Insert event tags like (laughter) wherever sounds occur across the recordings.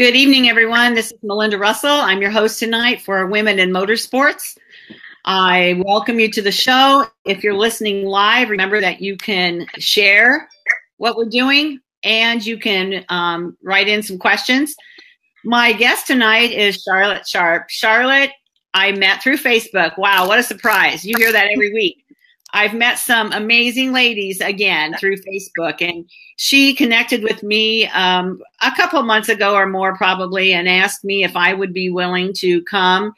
Good evening, everyone. This is Melinda Russell. I'm your host tonight for Women in Motorsports. I welcome you to the show. If you're listening live, remember that you can share what we're doing and you can um, write in some questions. My guest tonight is Charlotte Sharp. Charlotte, I met through Facebook. Wow, what a surprise. You hear that every week. I've met some amazing ladies again through Facebook, and she connected with me um, a couple months ago or more, probably, and asked me if I would be willing to come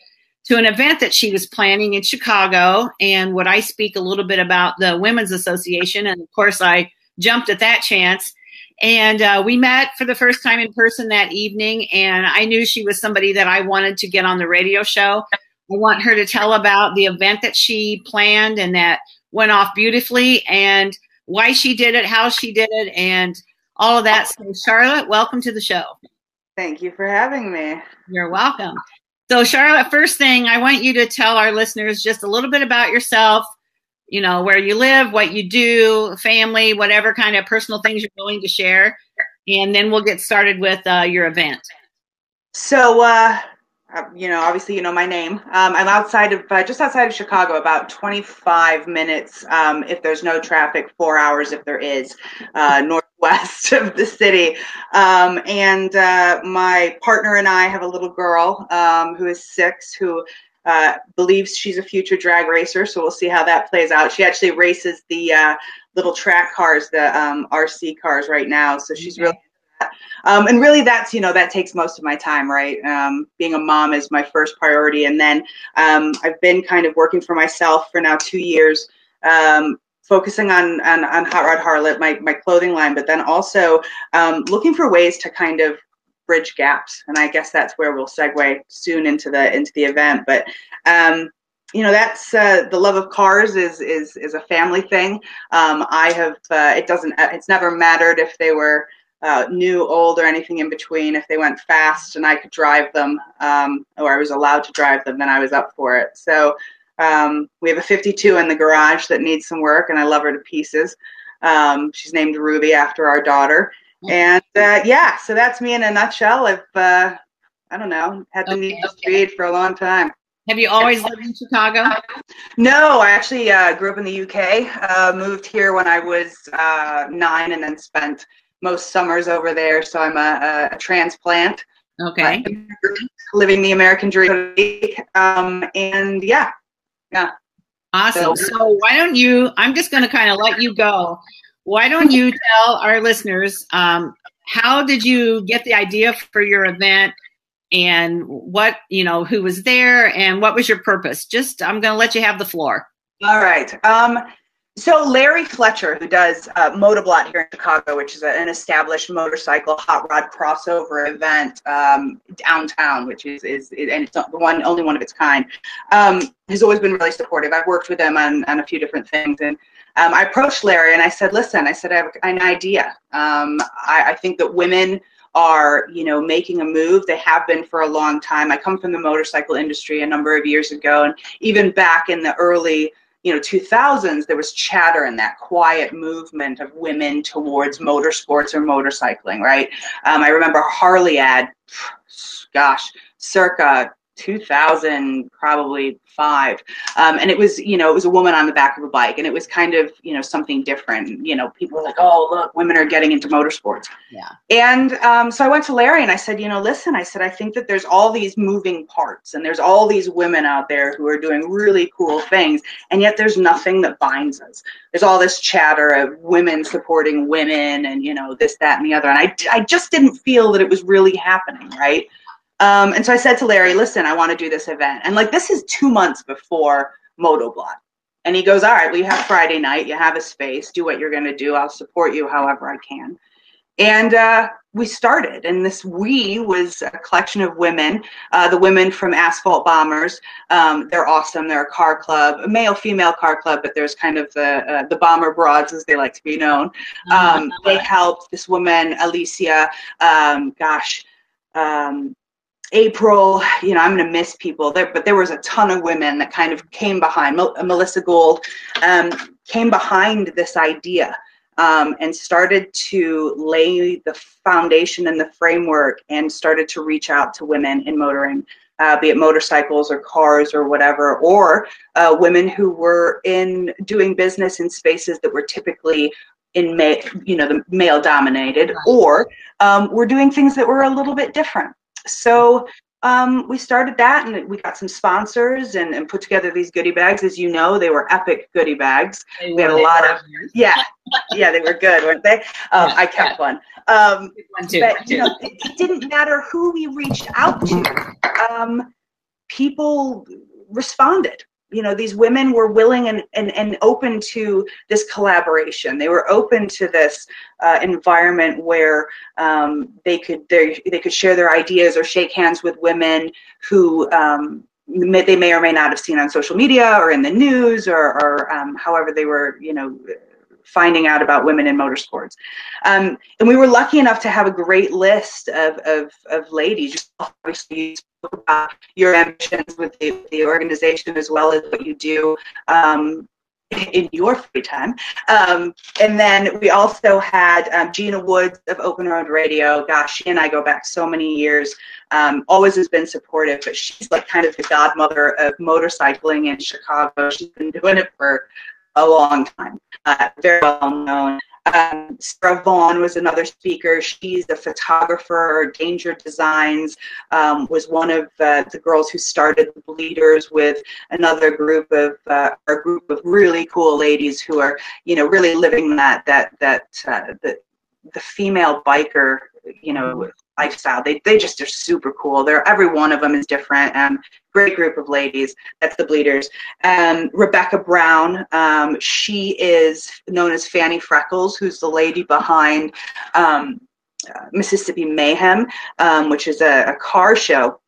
to an event that she was planning in Chicago. And would I speak a little bit about the Women's Association? And of course, I jumped at that chance. And uh, we met for the first time in person that evening, and I knew she was somebody that I wanted to get on the radio show. I want her to tell about the event that she planned and that went off beautifully and why she did it, how she did it, and all of that. So, Charlotte, welcome to the show. Thank you for having me. You're welcome. So, Charlotte, first thing, I want you to tell our listeners just a little bit about yourself, you know, where you live, what you do, family, whatever kind of personal things you're willing to share. And then we'll get started with uh, your event. So, uh, uh, you know, obviously, you know my name. Um, I'm outside of, uh, just outside of Chicago, about 25 minutes um, if there's no traffic, four hours if there is, uh, northwest (laughs) of the city. Um, and uh, my partner and I have a little girl um, who is six who uh, believes she's a future drag racer. So we'll see how that plays out. She actually races the uh, little track cars, the um, RC cars right now. So she's really (laughs) um, and really, that's you know that takes most of my time, right? Um, being a mom is my first priority, and then um, I've been kind of working for myself for now two years, um, focusing on, on, on Hot Rod Harlot, my my clothing line, but then also um, looking for ways to kind of bridge gaps, and I guess that's where we'll segue soon into the into the event, but um, you know that's uh, the love of cars is is is a family thing. Um, i have uh, it doesn't it's never mattered if they were uh, new, old, or anything in between. If they went fast and I could drive them, um, or I was allowed to drive them, then I was up for it. So um, we have a 52 in the garage that needs some work, and I love her to pieces. Um, she's named Ruby after our daughter. And uh, yeah, so that's me in a nutshell. I've, uh, I don't know, had the okay, need to speed for a long time. Have you always lived in Chicago? No, I actually uh, grew up in the UK. Uh, moved here when I was uh, nine, and then spent most summers over there. So I'm a, a transplant. Okay. living the American dream. Um, and yeah, yeah. Awesome. So, so why don't you? I'm just going to kind of let you go. Why don't you (laughs) tell our listeners um, how did you get the idea for your event? and what you know who was there and what was your purpose just i'm going to let you have the floor all right um, so Larry Fletcher, who does uh, Motoblot here in Chicago, which is an established motorcycle hot rod crossover event um, downtown, which is, is and it's the one only one of its kind, um, has always been really supportive. I've worked with him on, on a few different things, and um, I approached Larry and I said, "Listen, I said I have an idea. Um, I, I think that women." are you know making a move they have been for a long time i come from the motorcycle industry a number of years ago and even back in the early you know 2000s there was chatter and that quiet movement of women towards motorsports or motorcycling right? Um, i remember harley ad gosh circa 2000 probably five. Um, and it was you know it was a woman on the back of a bike and it was kind of you know something different. You know people were like oh look women are getting into motorsports. Yeah. And um, so i went to larry and i said you know listen i said i think that there's all these moving parts and there's all these women out there who are doing really cool things and yet there's nothing that binds us. There's all this chatter of women supporting women and you know this that and the other. And i, I just didn't feel that it was really happening right um, and so I said to Larry, listen, I want to do this event. And like, this is two months before Motoblot. And he goes, all right, well, you have Friday night, you have a space, do what you're going to do. I'll support you however I can. And uh, we started, and this we was a collection of women, uh, the women from Asphalt Bombers. Um, they're awesome. They're a car club, a male-female car club, but there's kind of the uh, the bomber broads, as they like to be known. Um, they helped this woman, Alicia. Um, gosh, um, April, you know, I'm going to miss people there, but there was a ton of women that kind of came behind. Melissa Gold um, came behind this idea um, and started to lay the foundation and the framework and started to reach out to women in motoring. Uh, be it motorcycles or cars or whatever, or uh, women who were in doing business in spaces that were typically in ma- you know the male dominated, or um, we're doing things that were a little bit different. So um, we started that and we got some sponsors and, and, put together these goodie bags. As you know, they were epic goodie bags. They we had a lot of, yeah, yeah, they were good, weren't they? Um, yeah, I kept yeah. one. Um, one too, but, you know, it, it, didn't matter who we reached out to. Um, people responded you know these women were willing and, and, and open to this collaboration they were open to this uh, environment where um, they could they, could share their ideas or shake hands with women who um, may, they may or may not have seen on social media or in the news or, or um, however they were you know finding out about women in motorsports. Um, and we were lucky enough to have a great list of, of, of ladies. Obviously, about your ambitions with the, the organization as well as what you do um, in your free time. Um, and then we also had um, Gina Woods of Open Road Radio. Gosh, she and I go back so many years. Um, always has been supportive, but she's like kind of the godmother of motorcycling in Chicago. She's been doing it for a long time, uh, very well known. Um, Sarah Vaughn was another speaker. She's a photographer. Danger Designs um, was one of uh, the girls who started the Bleeders with another group of uh, a group of really cool ladies who are, you know, really living that that that uh, the the female biker, you know, lifestyle. They, they just are super cool. They're every one of them is different. Um, great group of ladies. That's the Bleeders. Um, Rebecca Brown. Um, she is known as Fanny Freckles, who's the lady behind um, uh, Mississippi Mayhem, um, which is a, a, car show.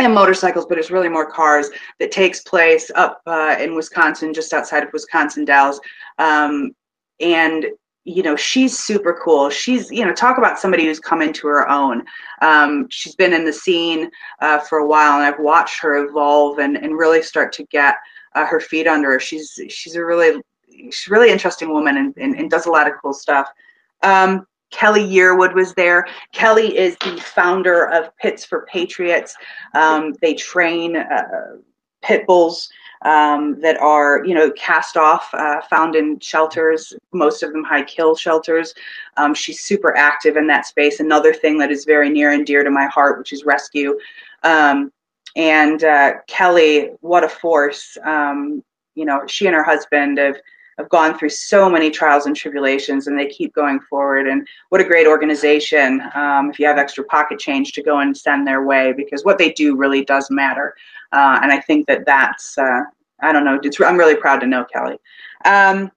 And motorcycles, but it's really more cars that takes place up uh, in Wisconsin, just outside of Wisconsin Dells. Um, and you know she's super cool. She's you know talk about somebody who's come into her own. Um, she's been in the scene uh, for a while and i've watched her evolve and, and really start to get uh, her feet under her. She's she's a really she's a really interesting woman and, and, and does a lot of cool stuff. Um, Kelly Yearwood was there. Kelly is the founder of Pits for Patriots. Um, they train uh, pit bulls um, that are, you know, cast off, uh, found in shelters, most of them high kill shelters. Um, she's super active in that space. Another thing that is very near and dear to my heart, which is rescue. Um, and uh, Kelly, what a force. Um, you know, she and her husband have have gone through so many trials and tribulations and they keep going forward and what a great organization um, if you have extra pocket change to go and send their way because what they do really does matter uh, and i think that that's uh, i don't know i'm really proud to know kelly um,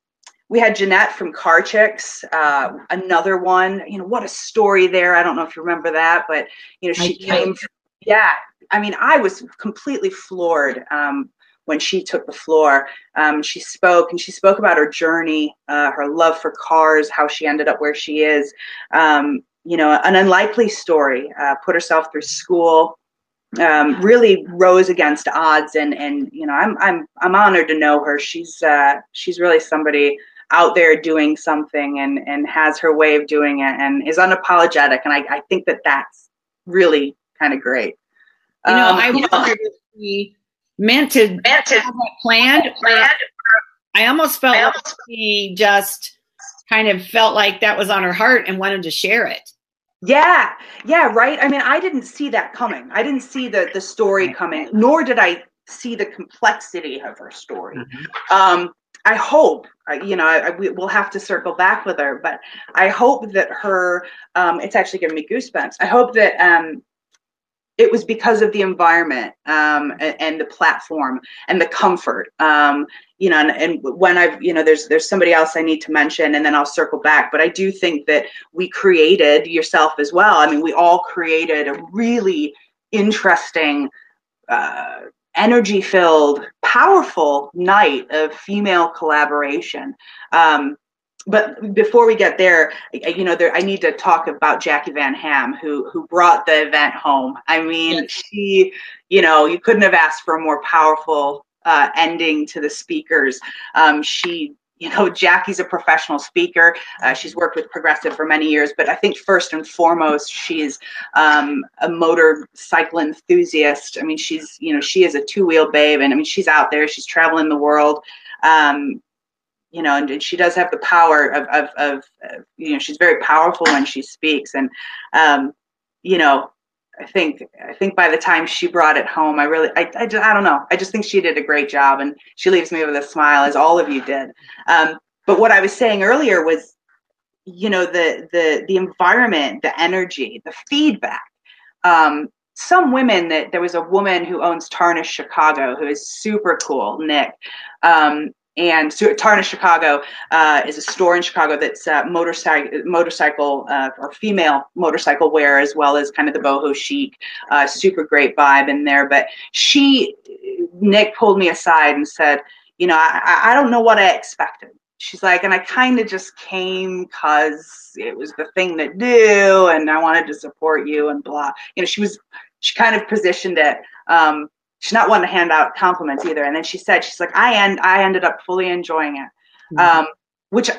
we had Jeanette from Car Chicks, uh, another one. You know, what a story there. I don't know if you remember that, but you know, she came. From, yeah, I mean, I was completely floored um, when she took the floor. Um, she spoke and she spoke about her journey, uh, her love for cars, how she ended up where she is. Um, you know, an unlikely story. Uh, put herself through school. Um, really rose against odds, and and you know, I'm I'm I'm honored to know her. She's uh, she's really somebody out there doing something and and has her way of doing it and is unapologetic. And I, I think that that's really kind of great. You know, um, I wonder if we meant to, meant to have that planned. planned. I almost felt like he just kind of felt like that was on her heart and wanted to share it. Yeah, yeah, right. I mean, I didn't see that coming. I didn't see the the story coming, nor did I see the complexity of her story. Mm-hmm. Um, I hope, you know, I, we, will have to circle back with her, but I hope that her, um, it's actually giving me goosebumps. I hope that um, it was because of the environment um, and, and, the platform and the comfort. Um, you know, and, and, when I've, you know, there's there's somebody else I need to mention, and then I'll circle back. But I do think that we created yourself as well. I mean, we all created a really interesting. Uh, energy filled powerful night of female collaboration um, but before we get there, you know, there, I need to talk about Jackie Van Ham, who who brought the event home. I mean, yes. she, you know, you couldn't have asked for a more powerful uh, ending to the speakers. Um, she you know, Jackie's a professional speaker. Uh, she's worked with Progressive for many years, but I think first and foremost, she's um, a motorcycle enthusiast. I mean, she's, you know, she is a two wheel babe, and I mean, she's out there, she's traveling the world. Um, you know, and, she does have the power of, of, of, of, you know, she's very powerful when she speaks. And, um, you know, I think I think by the time she brought it home, I really I, I, just, I don't know. I just think she did a great job, and she leaves me with a smile, as all of you did. Um, but what I was saying earlier was, you know, the the the environment, the energy, the feedback. Um, some women that there was a woman who owns Tarnish Chicago who is super cool, Nick. Um, and Tarnish Chicago uh, is a store in Chicago that's uh, motorcycle, motorcycle uh, or female motorcycle wear as well as kind of the boho chic, uh, super great vibe in there. But she, Nick pulled me aside and said, you know, I, I don't know what I expected. She's like, and I kind of just came because it was the thing to do, and I wanted to support you and blah. You know, she was, she kind of positioned it. Um, she's not one to hand out compliments either. And then she said, she's like, I end, I ended up fully enjoying it, mm-hmm. um, which,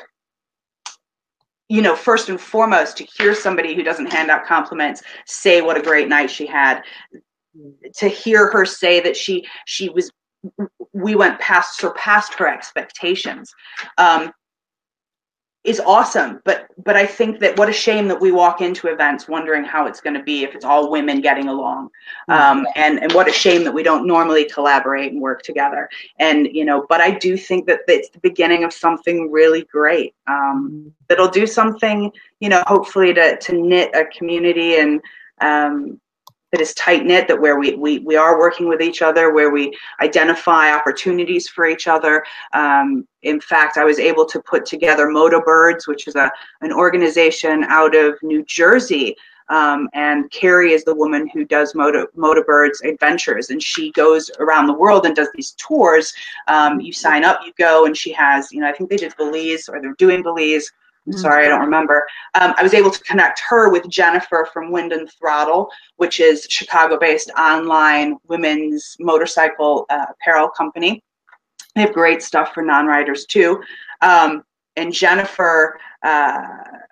you know, first and foremost, to hear somebody who doesn't hand out compliments say what a great night she had, to hear her say that she she was we went past surpassed her expectations um, is awesome but but i think that what a shame that we walk into events wondering how it's going to be if it's all women getting along mm-hmm. um, and and what a shame that we don't normally collaborate and work together and you know but i do think that it's the beginning of something really great um, that'll do something you know hopefully to to knit a community and um, that is tight knit, that where we, we, we are working with each other, where we identify opportunities for each other. Um, in fact, I was able to put together Moto Birds, which is a, an organization out of New Jersey. Um, and Carrie is the woman who does Moto, Birds Adventures, and she goes around the world and does these tours. Um, you sign up, you go, and she has, you know, I think they did Belize or they're doing Belize. I'm mm-hmm. sorry, I don't remember. Um, I was able to connect her with Jennifer from Wind and Throttle, which is Chicago-based online women's motorcycle uh, apparel company. They have great stuff for non-riders too. Um, and Jennifer, uh,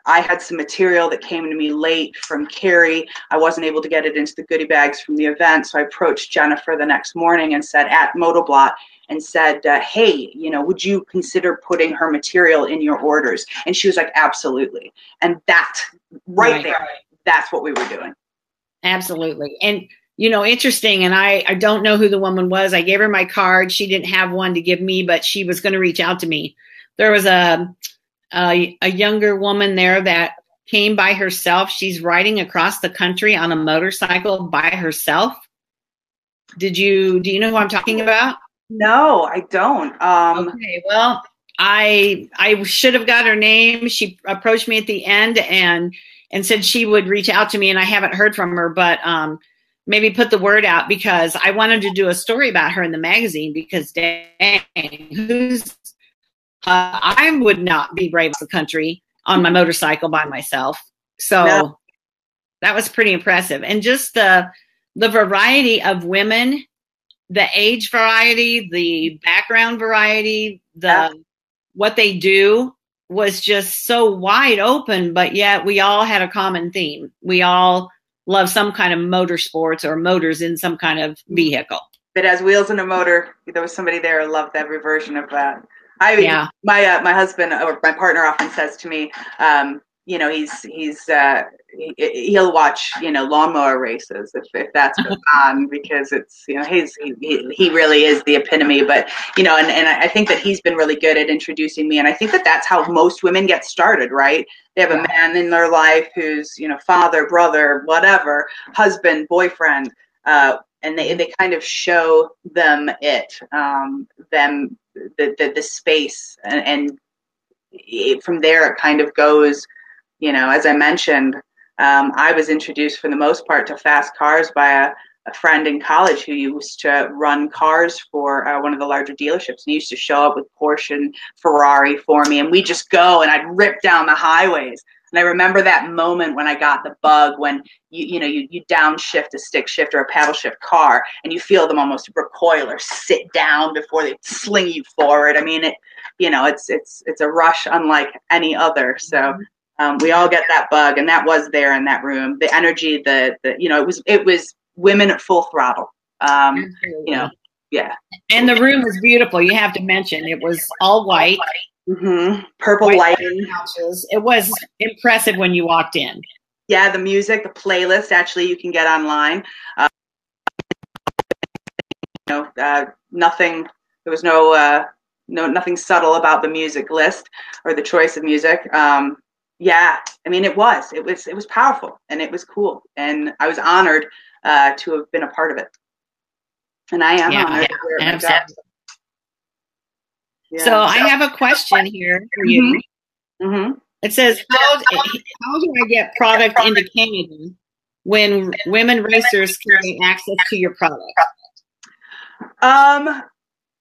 I had some material that came to me late from Carrie. I wasn't able to get it into the goodie bags from the event, so I approached Jennifer the next morning and said, at Motoblot, and said, uh, "Hey, you know, would you consider putting her material in your orders?" And she was like, "Absolutely." And that right, right. there, that's what we were doing. Absolutely. And you know, interesting. And I, I don't know who the woman was. I gave her my card. She didn't have one to give me, but she was going to reach out to me. There was a, a, a younger woman there that came by herself. She's riding across the country on a motorcycle by herself. Did you, do you know who I'm talking about? No, I don't. Um, okay, well, I I should have got her name. She approached me at the end and and said she would reach out to me, and I haven't heard from her. But um, maybe put the word out because I wanted to do a story about her in the magazine. Because dang, who's uh, I would not be brave the country on my motorcycle by myself. So no. that was pretty impressive, and just the the variety of women the age variety, the background variety, the yeah. what they do was just so wide open, but yet we all had a common theme. We all love some kind of motorsports or motors in some kind of vehicle. That has wheels and a motor. There was somebody there who loved every version of that. I yeah. my uh, my husband or my partner often says to me, um, you know, he's he's uh, he, will watch you know lawnmower races if, if that's on (laughs) because it's you know he's he, he really is the epitome. But you know and, and i think that he's been really good at introducing me and i think that that's how most women get started right? They have a man in their life who's you know father brother whatever husband boyfriend uh, and they, they kind of show them it um, them the, the, the space and, and it, from there it kind of goes you know as i mentioned um, I was introduced for the most part to fast cars by a, a friend in college who used to run cars for uh, one of the larger dealerships. And he used to show up with Porsche and Ferrari for me, and we just go and I'd rip down the highways. And I remember that moment when I got the bug when you you know you, you downshift a stick shift or a paddle shift car and you feel them almost recoil or sit down before they sling you forward. I mean it you know, it's it's it's a rush unlike any other. So um, we all get that bug, and that was there in that room. The energy, the the you know, it was it was women at full throttle. Um, you know, yeah. And the room was beautiful. You have to mention it was all white. Mm-hmm. Purple white lighting. Couches. It was impressive when you walked in. Yeah, the music, the playlist. Actually, you can get online. Uh, you know, uh, nothing. There was no uh, no nothing subtle about the music list or the choice of music. Um, yeah, I mean, it was it was it was powerful and it was cool, and I was honored uh, to have been a part of it. And I am yeah, honored. Yeah, yeah. So I have a question here for you. Mm-hmm. Mm-hmm. It says, how, how do I get product into Canada when women racers can access to your product? Um,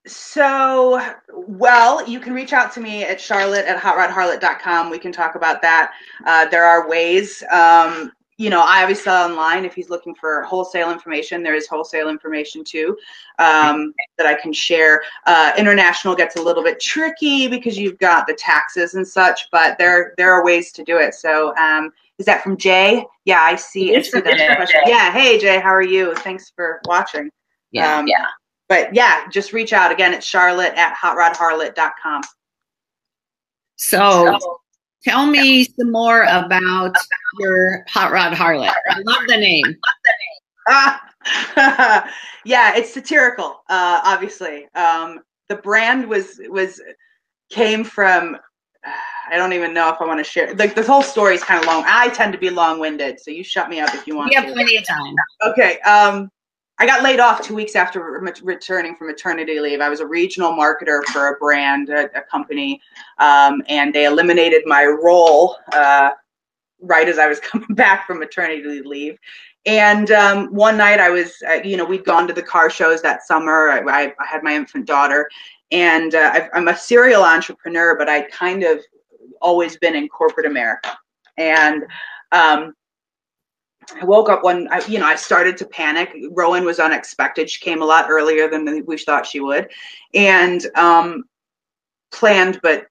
so, well, you can reach out to me at charlotte at hotrodharlot.com. We can talk about that. Uh, there are ways. Um, you know, I always obviously online if he's looking for wholesale information, there is wholesale information too um, that I can share. Uh, international gets a little bit tricky because you've got the taxes and such, but there there are ways to do it. So, um, is that from Jay? Yeah, I see. It's from question. Yeah, hey Jay, how are you? Thanks for watching. Yeah, um, yeah. But yeah, just reach out again it's Charlotte at hotrodharlot.com. So, so Tell me some more about your Hot Rod Harlot. I love the name. (laughs) yeah, it's satirical, uh, obviously. Um, the brand was was came from I don't even know if I want to share. Like this whole story is kind of long. I tend to be long winded, so you shut me up if you want. You have plenty of time. Okay. Um, I got laid off two weeks after returning from maternity leave. I was a regional marketer for a brand, a, a company, um, and they eliminated my role uh, right as I was (laughs) coming back from maternity leave. And um, one night I was, uh, you know, we'd gone to the car shows that summer. I, I, I had my infant daughter, and uh, I'm a serial entrepreneur, but I'd kind of always been in corporate America. And um, I woke up one, I, you know, I started to panic. Rowan was unexpected. She came a lot earlier than we thought she would, and um, planned but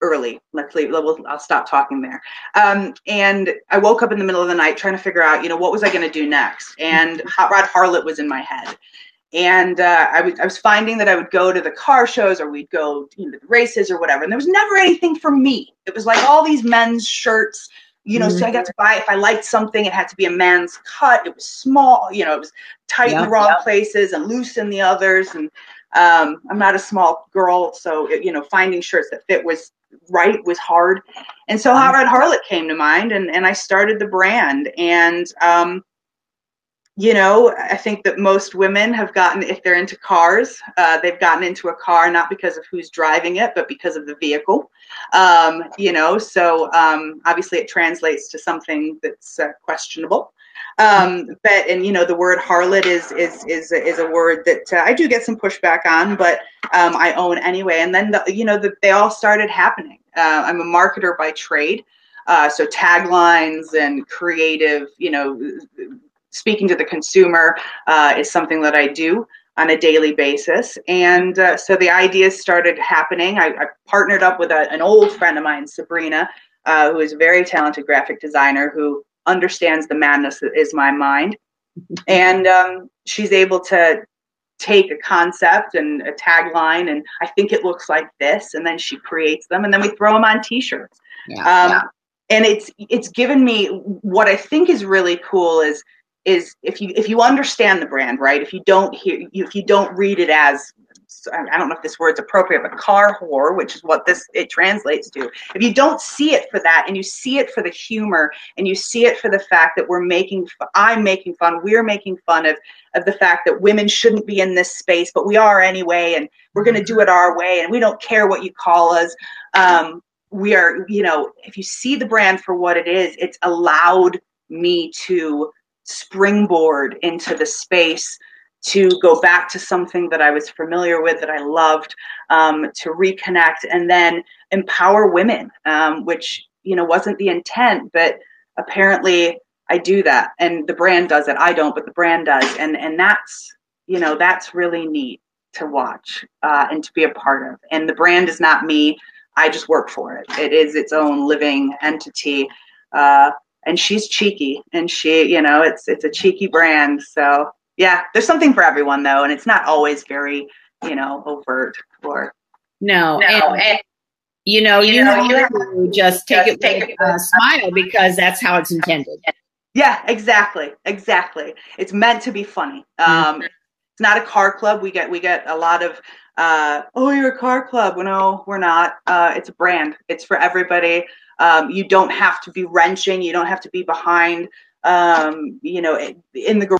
early. Let's leave. We'll, I'll stop talking there. Um, and I woke up in the middle of the night trying to figure out, you know, what was I going to do next? And Hot Rod Harlot was in my head. And uh, I, w- I was finding that I would go to the car shows or we'd go you know, to the races or whatever. And there was never anything for me. It was like all these men's shirts you know, mm-hmm. so I got to buy if I liked something, it had to be a man's cut. It was small, you know, it was tight in the wrong places and loose in the others. And um, I'm not a small girl, so it, you know, finding shirts that fit was right was hard. And so Hot Rod Harlot came to mind, and and I started the brand. And um, you know, I think that most women have gotten, if they're into cars, uh, they've gotten into a car not because of who's driving it, but because of the vehicle. Um, you know, so um, obviously it translates to something that's uh, questionable. Um, but and you know, the word harlot is is is is a word that uh, I do get some pushback on, but um, I own anyway. And then the, you know, that they all started happening. Uh, I'm a marketer by trade. Uh, so taglines and creative, you know, speaking to the consumer uh, is something that I do on a daily basis. And uh, so the ideas started happening. I, I partnered up with a, an old friend of mine, Sabrina, uh, who is a very talented graphic designer who understands the madness that is my mind. And um, she's able to take a concept and a tagline, and I think it looks like this, and then she creates them, and then we throw them on T-shirts. Yeah, um, yeah. And it's it's given me what I think is really cool is is if you if you understand the brand right if you don't hear if you don't read it as I don't know if this word's appropriate, but car whore, which is what this it translates to. If you don't see it for that, and you see it for the humor, and you see it for the fact that we're making, I'm making fun, we're making fun of of the fact that women shouldn't be in this space, but we are anyway, and we're going to do it our way, and we don't care what you call us. Um, we are, you know, if you see the brand for what it is, it's allowed me to springboard into the space to go back to something that I was familiar with, that I loved, um, to reconnect, and then empower women, um, which you know wasn't the intent, but apparently I do that, and the brand does it. I don't, but the brand does, and and that's you know that's really neat to watch uh, and to be a part of. And the brand is not me. I just work for it. It is its own living entity. Uh, and she's cheeky and she, you know, it's it's a cheeky brand. So yeah, there's something for everyone though, and it's not always very, you know, overt or no. no. And, and, you know, you, you know, you just take just it take with a smile because that's how it's intended. Yeah, exactly, exactly. It's meant to be funny. Um, mm-hmm. It's not a car club. We get we get a lot of uh, oh, you're a car club. Well, no, we're not. Uh, it's a brand. It's for everybody. Um, you don't have to be wrenching. You don't have to be behind. Um, you know, in the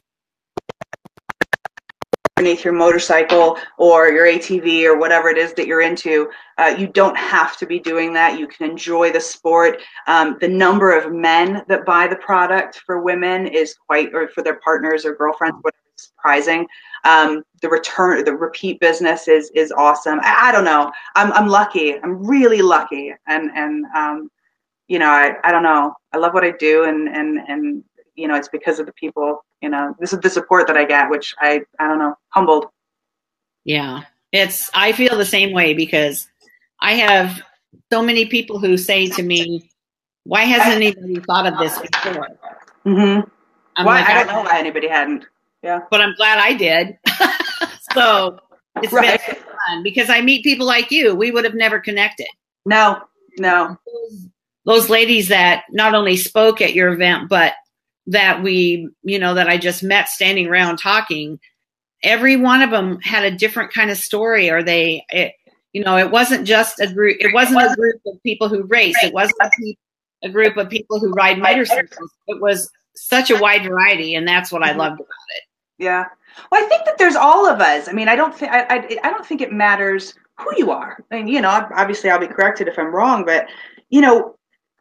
underneath your motorcycle or your ATV or whatever it is that you're into. Uh, you don't have to be doing that. You can enjoy the sport. Um, the number of men that buy the product for women is quite, or for their partners or girlfriends, whatever, surprising. Um, the return, the repeat business is is awesome. I, I, don't know. I'm I'm lucky. I'm really lucky, and and um, you know, I I don't know. I love what I do, and and and you know, it's because of the people you know, this is the support that I get, which I, I don't know, humbled. Yeah. It's, I feel the same way because I have so many people who say to me, why hasn't anybody thought of this before? Mm-hmm. I'm why, like, I don't know why anybody hadn't. Yeah. But I'm glad I did. (laughs) so it's right. been fun because I meet people like you. We would have never connected. No, no. Those, ladies that not only spoke at your event, but that we, you know, that I just met standing around talking, every one of them had a different kind of story, or they, it, you know, it wasn't just a group. It wasn't a group of people who race. It wasn't a, a group of people who ride motorcycles. It was such a wide variety, and that's what I mm-hmm. loved about it. Yeah. Well, I think that there's all of us. I mean, I don't think I, I, I don't think it matters who you are. I mean, you know, obviously I'll be corrected if I'm wrong, but you know,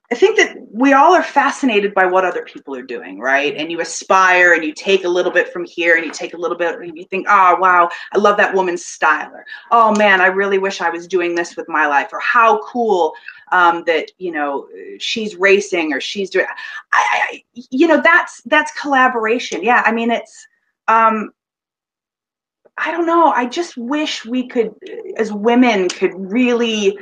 I think that we all are fascinated by what other people are doing, right? And you aspire and you take a little bit from here and you take a little bit and you think, oh, wow, I love that woman's style. Or, oh, man, I really wish I was doing this with my life. Or how cool um, that, you know, she's racing or she's doing, I, I, you know, that's, that's collaboration. Yeah. I mean, it's, um, I don't know. I just wish we could, as women, could really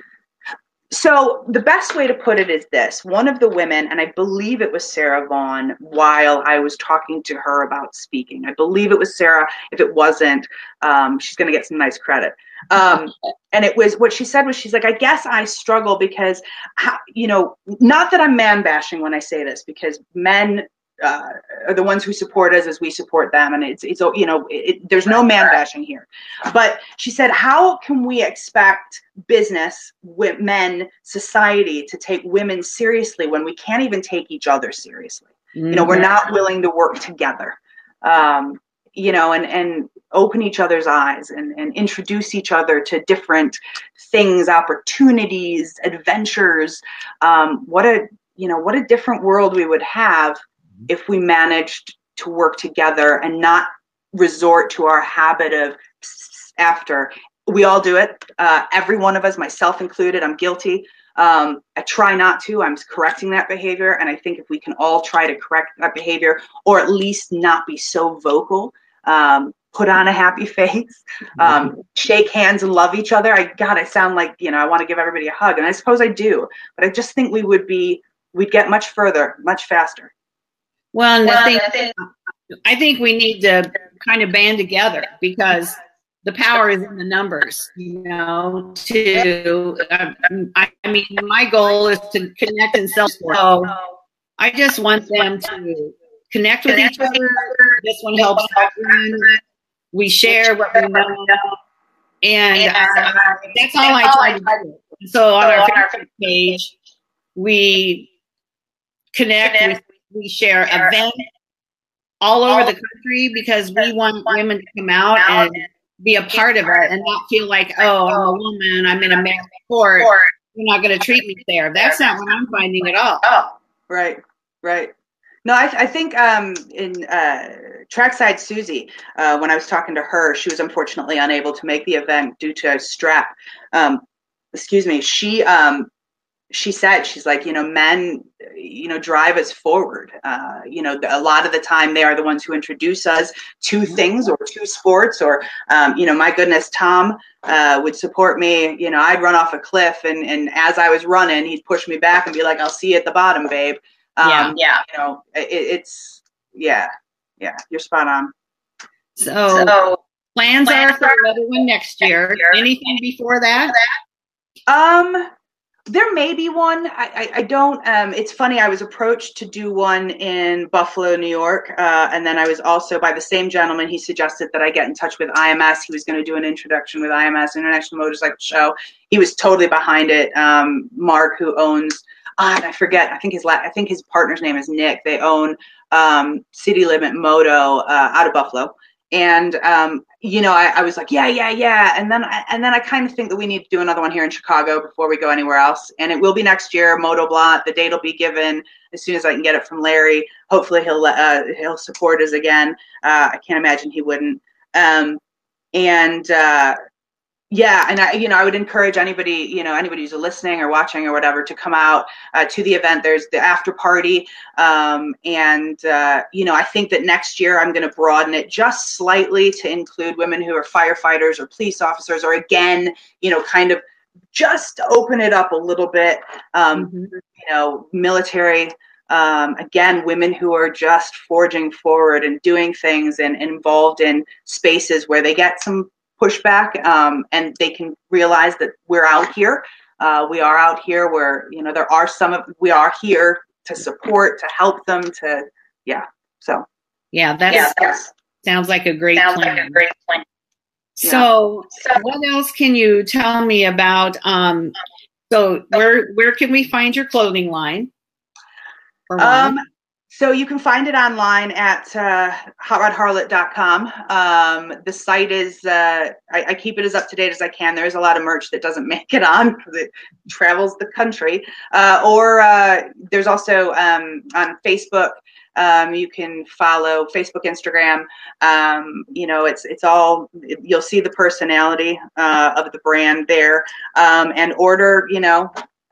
so the best way to put it is this. One of the women and i believe it was sarah vaughn while i was talking to her about speaking. I believe it was sarah. If it wasn't um, she's going to get some nice credit. Um, and it was what she said was she's like i guess i struggle because you know not that i'm man bashing when i say this because men uh, are the ones who support us as we support them. And it's it's you know it, there's no man bashing here. But she said how can we expect business men society to take women seriously when we can't even take each other seriously? Mm-hmm. you know we're not willing to work together um, you know and and open each other's eyes and, and introduce each other to different things opportunities adventures. Um, what a you know what a different world we would have if we managed to work together and not resort to our habit of after. We all do it uh, every one of us myself included i'm guilty. Um, i try not to i'm correcting that behavior and i think if we can all try to correct that behavior or at least not be so vocal um, put on a happy (laughs) face um, shake hands and love each other i god i sound like you know i want to give everybody a hug and i suppose i do but i just think we would be we'd get much further much faster well, well I, think, I think we need to kind of band together because the power is in the numbers, you know, to, um, I, I mean, my goal is to connect and sell. So I just want them to connect with each other. This one helps everyone. We share what we know. And uh, that's all I try to do. So on our Facebook page, we connect, we share events all over the country because we want women to come out and be a part of it and not feel like, oh, I'm a woman, I'm in a male sport, you're not going to treat me fair. That's not what I'm finding at all. Oh, right, right. No, I, I think um, in uh, Trackside Susie, uh, when I was talking to her, she was unfortunately unable to make the event due to a strap. Um, excuse me. She um, she said she's like you know men you know drive us forward uh, you know a lot of the time they are the ones who introduce us to mm-hmm. things or to sports or um, you know my goodness tom uh, would support me you know i'd run off a cliff and and as i was running he'd push me back and be like i'll see you at the bottom babe um, yeah yeah you know it, it's yeah yeah you're spot on so, so plans, plans are for another one next year. year. anything before that um there may be one. I, I, I don't. Um, it's funny. I was approached to do one in Buffalo, New York, uh, and then I was also by the same gentleman. He suggested that I get in touch with IMS. He was going to do an introduction with IMS, International Motorcycle Show. He was totally behind it. Um, Mark, who owns, uh, I forget. I think his la- I think his partner's name is Nick. They own um, City Limit Moto uh, out of Buffalo and um, you know I, I, was like yeah yeah yeah. And then I, and then i kind of think that we need to do another one here in chicago before we go anywhere else. And it will be next year Motoblot the date will be given as soon as i can get it from larry. Hopefully he'll uh, he'll support us again. Uh, i can't imagine he wouldn't. Um, and uh, yeah and i you know i would encourage anybody you know anybody who's listening or watching or whatever to come out uh, to the event there's the after party um, and uh, you know i think that next year i'm going to broaden it just slightly to include women who are firefighters or police officers or again you know kind of just open it up a little bit um, mm-hmm. you know military um, again, women who are just forging forward and doing things and, and, involved in spaces where they get some pushback um, and they can realize that we're out here. Uh, we are out here where you know there are some of we are here to support to help them to yeah so. Yeah that's, yeah, that's sounds like a great sounds plan. like a great plan. So, yeah. so what else can you tell me about um so where where can we find your clothing line? Um so you can find it online at uh, hotrodharlot.com. Um, the site is, uh, I, I, keep it as up to date as I can. There's a lot of merch that doesn't (laughs) make it on because it travels the country. Uh, or uh, there's also um, on Facebook, um, you can follow Facebook, Instagram. Um, you know, it's it's all you'll see the personality uh, of the brand there, um, and order. You know,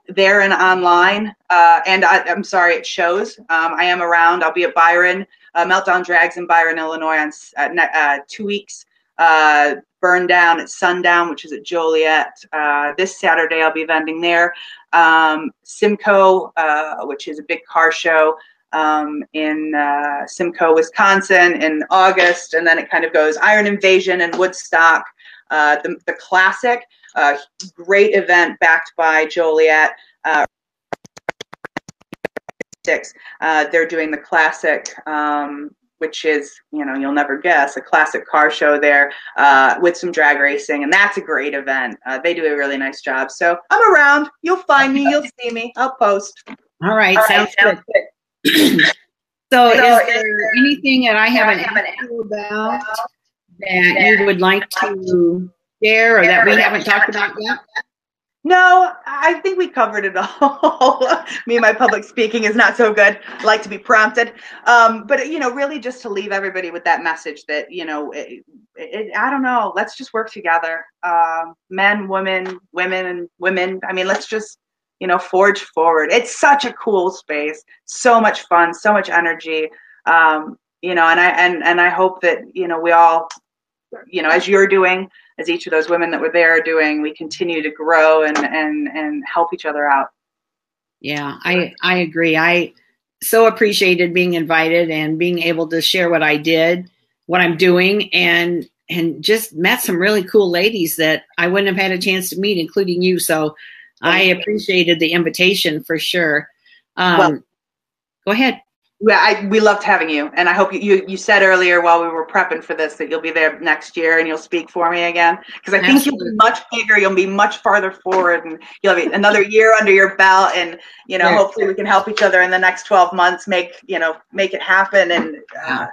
there and online. Uh, and I, am sorry, it shows. Um, I am around. I'll be at Byron uh, Meltdown Drags in Byron, Illinois, on uh, uh, two weeks. Uh, Burn Down at Sundown, which is at Joliet. Uh, this Saturday, I'll be vending there. Um, Symco, which is a big car show. Um, in Symco, Wisconsin, in August, and then it kind of goes Iron Invasion and Woodstock, the, the classic, uh, great event backed by Joliet. Uh, six. Uh, they're doing the classic, um, which is you know you'll never guess a classic car show there uh, with some drag racing, and that's a great event. Uh, they do a really nice job. So I'm around. You'll find me. You'll see me. I'll post. All right, All sounds, right, good. good. (clears throat) so, so, is, is there anything that I haven't asked you about that you would like to share or that we haven't talked about yet? No, I think we covered it all. (laughs) Me, my public speaking is not so good. I like to be prompted. Um, but, you know, really just to leave everybody with that message that, you know, it, it, I don't know, let's just work together. Um, men, women, women, and women. I mean, let's just, you know, forge forward. It's such a cool space. So much fun, so much energy. Um, you know, and I, and, and I hope that, you know, we all, you know, as you're doing, as each of those women that were there are doing, we continue to grow and and and help each other out. Yeah, I I agree. I so appreciated being invited and being able to share what I did, what I'm doing, and and just met some really cool ladies that I wouldn't have had a chance to meet, including you. So I appreciated the invitation for sure. Um, well, go ahead yeah, I, we loved having you, and I hope you, you, you said earlier while we were prepping for this that you'll be there next year and you'll speak for me again because I think you'll be much bigger, you'll be much farther forward, and you'll have another year under your belt, and you know hopefully we can help each other in the next twelve months make you know make it happen, and uh,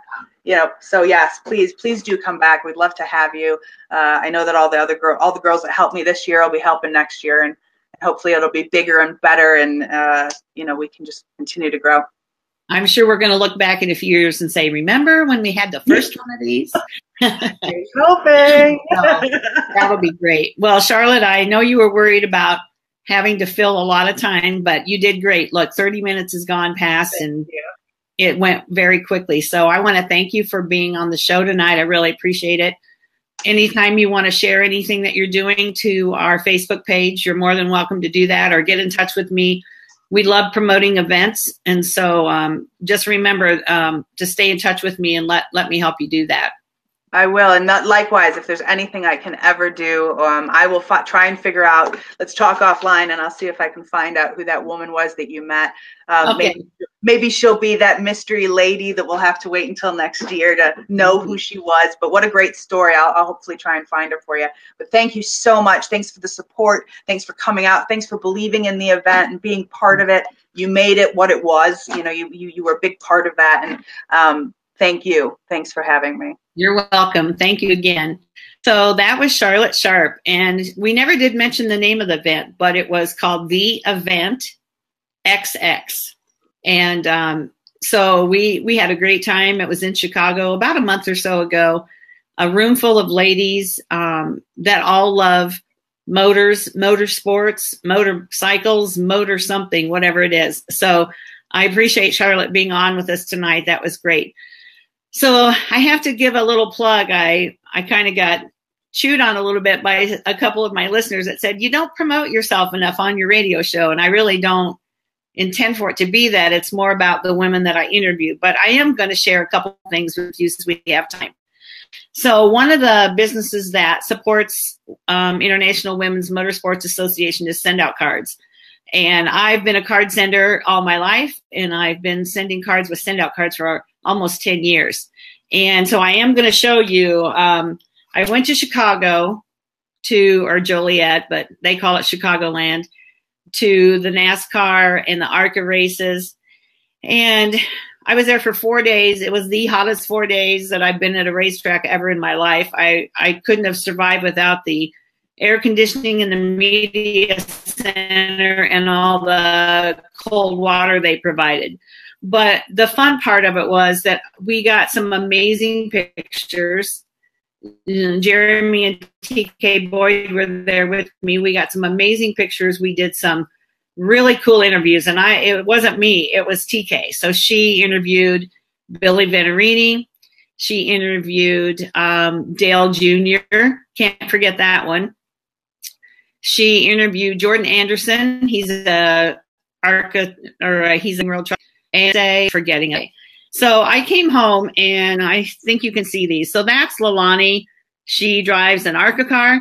you know so yes, please please do come back. We'd love to have you. Uh, I know that all the other girl all the girls that helped me this year will be helping next year, and hopefully it'll be bigger and better, and uh, you know we can just continue to grow. I'm sure we're going to look back in a few years and say, remember when we had the first one of these? hoping. (laughs) that'll be great. Well, Charlotte, I know you were worried about having to fill a lot of time, but you did great. Look, 30 minutes has gone past Thank and you. it went very quickly. So I want to thank you for being on the show tonight. I really appreciate it. Anytime you want to share anything that you're doing to our Facebook page, you're more than welcome to do that or get in touch with me. We love promoting events. And so um, just remember um, to stay in touch with me and let, let me help you do that. I will, and not, likewise, if there's anything I can ever do, um, I will fi- try and figure out. Let's talk offline, and I'll see if I can find out who that woman was that you met. Um, Okay. maybe, maybe she'll be that mystery lady that we'll have to wait until next year to know who she was. But what a great story! I'll, I'll hopefully try and find her for you. But thank you so much. Thanks for the support. Thanks for coming out. Thanks for believing in the event and being part of it. You made it what it was. You know, you you, you were a big part of that, and um, thank you. Thanks for having me. You're welcome. Thank you again. So that was Charlotte Sharp. And we never did mention the name of the event, but it was called The Event XX. And um, so we we had a great time. It was in Chicago about a month or so ago. A room full of ladies um, that all love motors, motorsports, motorcycles, motor something, whatever it is. So I appreciate Charlotte being on with us tonight. That was great. So I have to give a little plug. I I kind of got chewed on a little bit by a couple of my listeners that said you don't promote yourself enough on your radio show, and I really don't intend for it to be that. It's more about the women that I interview. But I am going to share a couple of things with you since we have time. So one of the businesses that supports um, International Women's Motorsports Association is Send Out Cards. And I've been a card sender all my life, and I've been sending cards with send out cards for almost 10 years. And so I am going to show you. Um, I went to Chicago to, or Joliet, but they call it Chicagoland, to the NASCAR and the ARCA races. And I was there for four days. It was the hottest four days that I've been at a racetrack ever in my life. I, I couldn't have survived without the air conditioning in the media center and all the cold water they provided. But the fun part of it was that we got some amazing pictures. Jeremy and TK Boyd were there with me. We got some amazing pictures. We did some really cool interviews, and I it wasn't me, it was TK. So she interviewed Billy Venturini. She interviewed um, Dale Jr. Can't forget that one. She interviewed Jordan Anderson. He's a ARCA or a, he's a world truck and say forgetting it. So I came home and I think you can see these. So that's Lalani. She drives an ARCA car,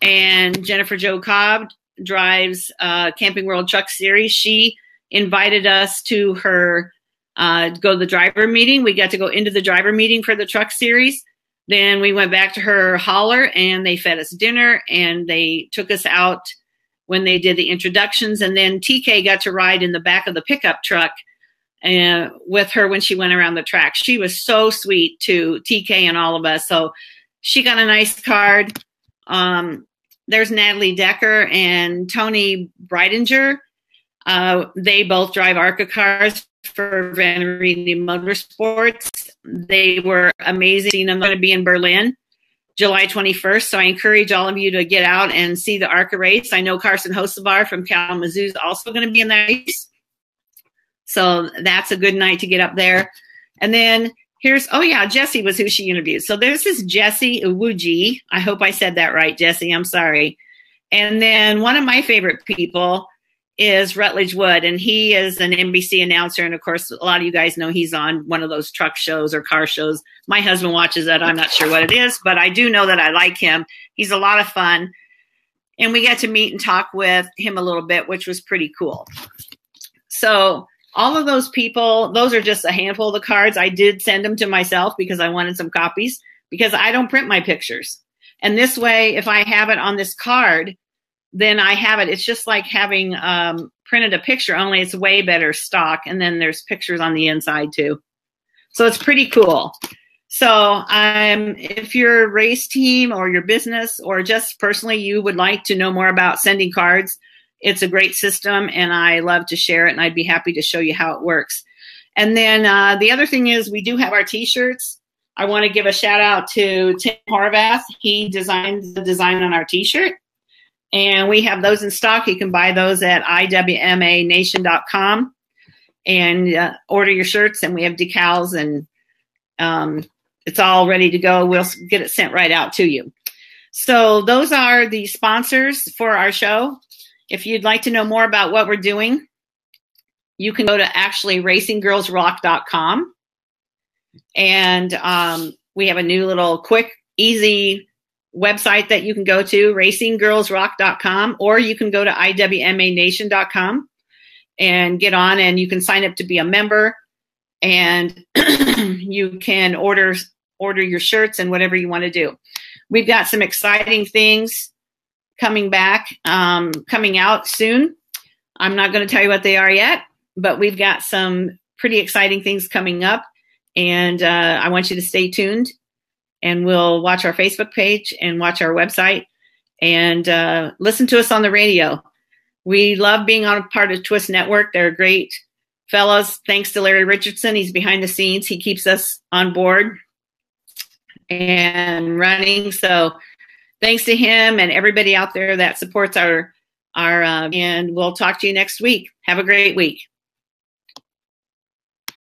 and Jennifer Jo Cobb drives uh, Camping World Truck Series. She invited us to her uh, go to the driver meeting. We got to go into the driver meeting for the truck series. Then we went back to her hauler and they fed us dinner and they took us out when they did the introductions. And then TK got to ride in the back of the pickup truck and with her when she went around the track. She was so sweet to TK and all of us. So she got a nice card. Um, there's Natalie Decker and Toni Breidinger. Uh, they both drive ARCA cars for Venturini Motorsports. They were amazing. I'm going to be in Berlin July 21st, so I encourage all of you to get out and see the ARCA race. I know Carson Hocevar from Kalamazoo is also going to be in that race. So that's a good night to get up there. And then here's, oh yeah, Jesse was who she interviewed. So there's this Jesse Uwuji. I hope I said that right, Jesse. I'm sorry. And then one of my favorite people is Rutledge Wood, and he is an NBC announcer. And of course, a lot of you guys know he's on one of those truck shows or car shows. My husband watches that. I'm not sure what it is, but I do know that I like him. He's a lot of fun. And we got to meet and talk with him a little bit, which was pretty cool. So, all of those people, those are just a handful of the cards. I did send them to myself because I wanted some copies because I don't print my pictures. And this way, if I have it on this card, then I have it. It's just like having um, printed a picture, only it's way better stock. And then there's pictures on the inside too. So it's pretty cool. So um, if your race team or your business or just personally you would like to know more about sending cards, it's a great system and I love to share it and I'd be happy to show you how it works. And then uh, the other thing is we do have our t-shirts. I want to give a shout out to Tim Horvath. He designed the design on our t-shirt And we have those in stock. You can buy those at iwmanation.com and uh, order your shirts. And we have decals and um, it's all ready to go. We'll get it sent right out to you. So those are the sponsors for our show. If you'd like to know more about what we're doing, you can go to actually racinggirlsrock.com. And um, we have a new little quick, easy website that you can go to, racinggirlsrock.com, or you can go to iwmanation.com and get on and you can sign up to be a member and (clears throat) you can order order your shirts and whatever you want to do. We've got some exciting things coming back, um, coming out soon. I'm not going to tell you what they are yet, but we've got some pretty exciting things coming up. And uh, I want you to stay tuned and we'll watch our Facebook page and watch our website and uh, listen to us on the radio. We love being on a part of Twist Network. They're great fellows. Thanks to Larry Richardson. He's behind the scenes. He keeps us on board and running. So thanks to him and everybody out there that supports our our uh, and we'll talk to you next week. Have a great week.